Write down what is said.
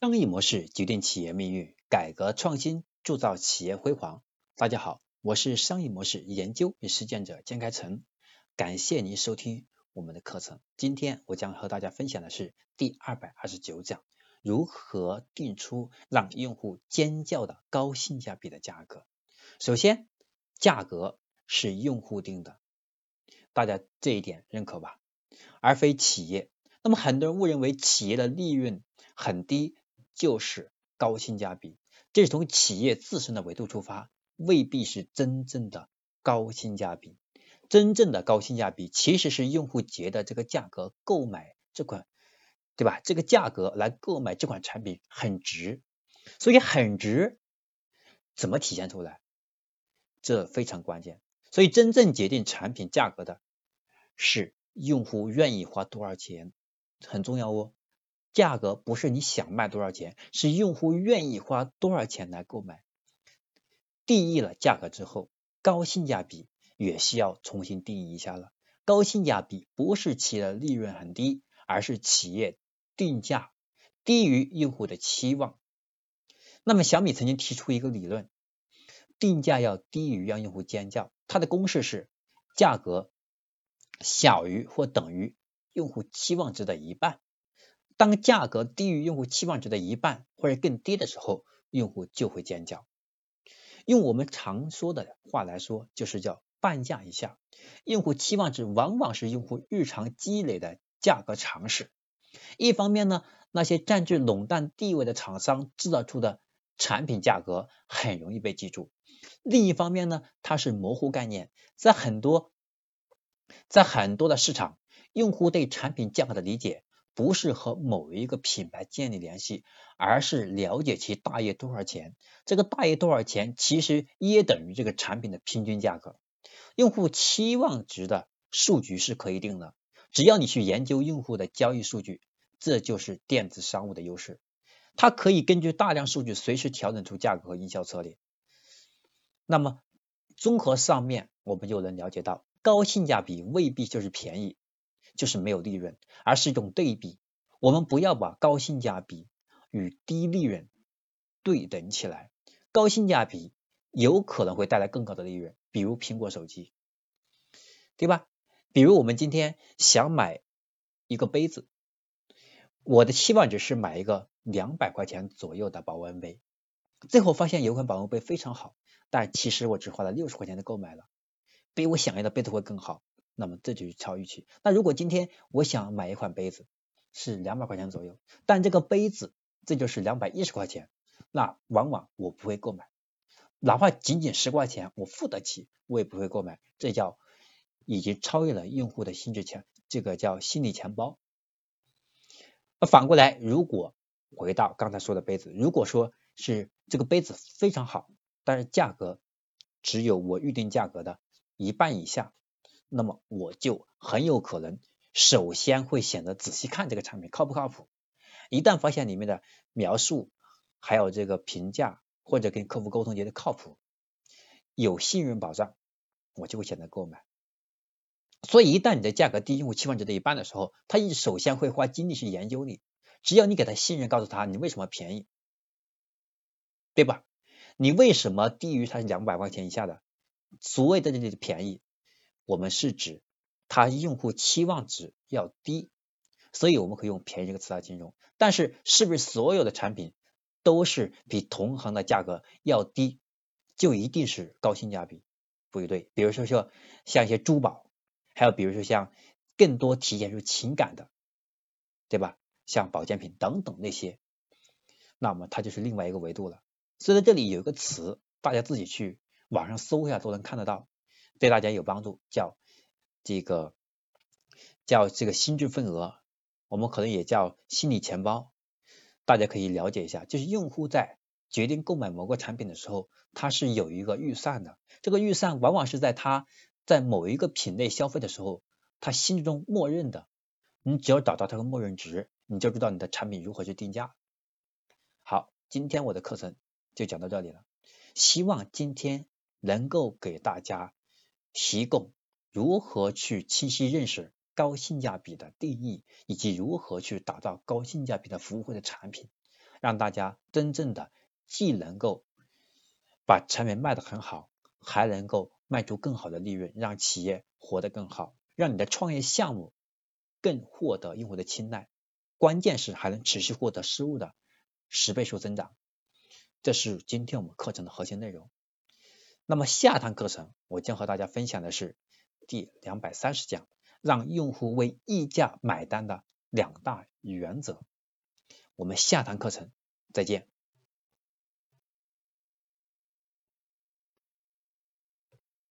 商业模式决定企业命运，改革创新铸造企业辉煌。大家好，我是商业模式研究与实践者江开成，感谢您收听我们的课程。今天我将和大家分享的是第二百二十九讲：如何定出让用户尖叫的高性价比的价格。首先，价格是用户定的，大家这一点认可吧？而非企业。那么很多人误认为企业的利润很低。就是高性价比，这是从企业自身的维度出发，未必是真正的高性价比。真正的高性价比其实是用户觉得这个价格购买这款，对吧？这个价格来购买这款产品很值，所以很值怎么体现出来？这非常关键。所以真正决定产品价格的是用户愿意花多少钱，很重要哦。价格不是你想卖多少钱，是用户愿意花多少钱来购买。定义了价格之后，高性价比也需要重新定义一下了。高性价比不是企业的利润很低，而是企业定价低于用户的期望。那么小米曾经提出一个理论，定价要低于让用户尖叫。它的公式是价格小于或等于用户期望值的一半。当价格低于用户期望值的一半或者更低的时候，用户就会尖叫。用我们常说的话来说，就是叫半价以下。用户期望值往往是用户日常积累的价格常识。一方面呢，那些占据垄断地位的厂商制造出的产品价格很容易被记住；另一方面呢，它是模糊概念，在很多在很多的市场，用户对产品价格的理解。不是和某一个品牌建立联系，而是了解其大约多少钱。这个大约多少钱，其实约等于这个产品的平均价格。用户期望值的数据是可以定的，只要你去研究用户的交易数据，这就是电子商务的优势。它可以根据大量数据随时调整出价格和营销策略。那么，综合上面，我们就能了解到，高性价比未必就是便宜。就是没有利润，而是一种对比。我们不要把高性价比与低利润对等起来。高性价比有可能会带来更高的利润，比如苹果手机，对吧？比如我们今天想买一个杯子，我的期望值是买一个两百块钱左右的保温杯，最后发现有款保温杯非常好，但其实我只花了六十块钱就购买了，比我想要的杯子会更好。那么这就是超预期。那如果今天我想买一款杯子，是两百块钱左右，但这个杯子这就是两百一十块钱，那往往我不会购买，哪怕仅仅十块钱我付得起，我也不会购买。这叫已经超越了用户的心智钱，这个叫心理钱包。那反过来，如果回到刚才说的杯子，如果说是这个杯子非常好，但是价格只有我预定价格的一半以下。那么我就很有可能首先会选择仔细看这个产品靠不靠谱。一旦发现里面的描述还有这个评价或者跟客户沟通觉得靠谱，有信任保障，我就会选择购买。所以一旦你的价格低于用户期望值的一半的时候，他一首先会花精力去研究你。只要你给他信任，告诉他你为什么便宜，对吧？你为什么低于他两百块钱以下的？所谓的这里的便宜。我们是指它用户期望值要低，所以我们可以用便宜这个词来形容。但是是不是所有的产品都是比同行的价格要低，就一定是高性价比？不一对。比如说说像一些珠宝，还有比如说像更多体现出情感的，对吧？像保健品等等那些，那么它就是另外一个维度了。所以在这里有一个词，大家自己去网上搜一下都能看得到。对大家有帮助，叫这个叫这个心智份额，我们可能也叫心理钱包，大家可以了解一下。就是用户在决定购买某个产品的时候，他是有一个预算的，这个预算往往是在他在某一个品类消费的时候，他心中默认的。你只要找到它的默认值，你就知道你的产品如何去定价。好，今天我的课程就讲到这里了，希望今天能够给大家。提供如何去清晰认识高性价比的定义，以及如何去打造高性价比的服务或者产品，让大家真正的既能够把产品卖得很好，还能够卖出更好的利润，让企业活得更好，让你的创业项目更获得用户的青睐。关键是还能持续获得收入的十倍数增长。这是今天我们课程的核心内容。那么下堂课程我将和大家分享的是第两百三十讲，让用户为溢价买单的两大原则。我们下堂课程再见。